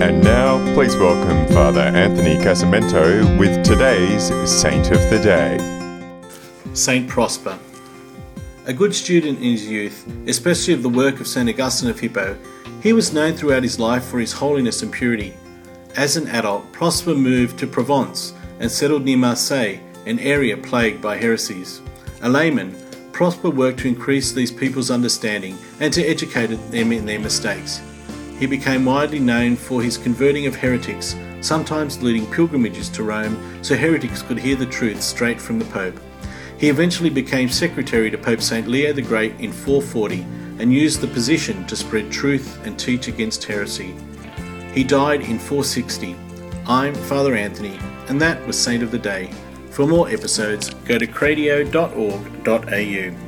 And now, please welcome Father Anthony Casamento with today's Saint of the Day. Saint Prosper. A good student in his youth, especially of the work of St. Augustine of Hippo, he was known throughout his life for his holiness and purity. As an adult, Prosper moved to Provence and settled near Marseille, an area plagued by heresies. A layman, Prosper worked to increase these people's understanding and to educate them in their mistakes. He became widely known for his converting of heretics, sometimes leading pilgrimages to Rome so heretics could hear the truth straight from the Pope. He eventually became secretary to Pope St. Leo the Great in 440 and used the position to spread truth and teach against heresy. He died in 460. I'm Father Anthony, and that was Saint of the Day. For more episodes, go to cradio.org.au.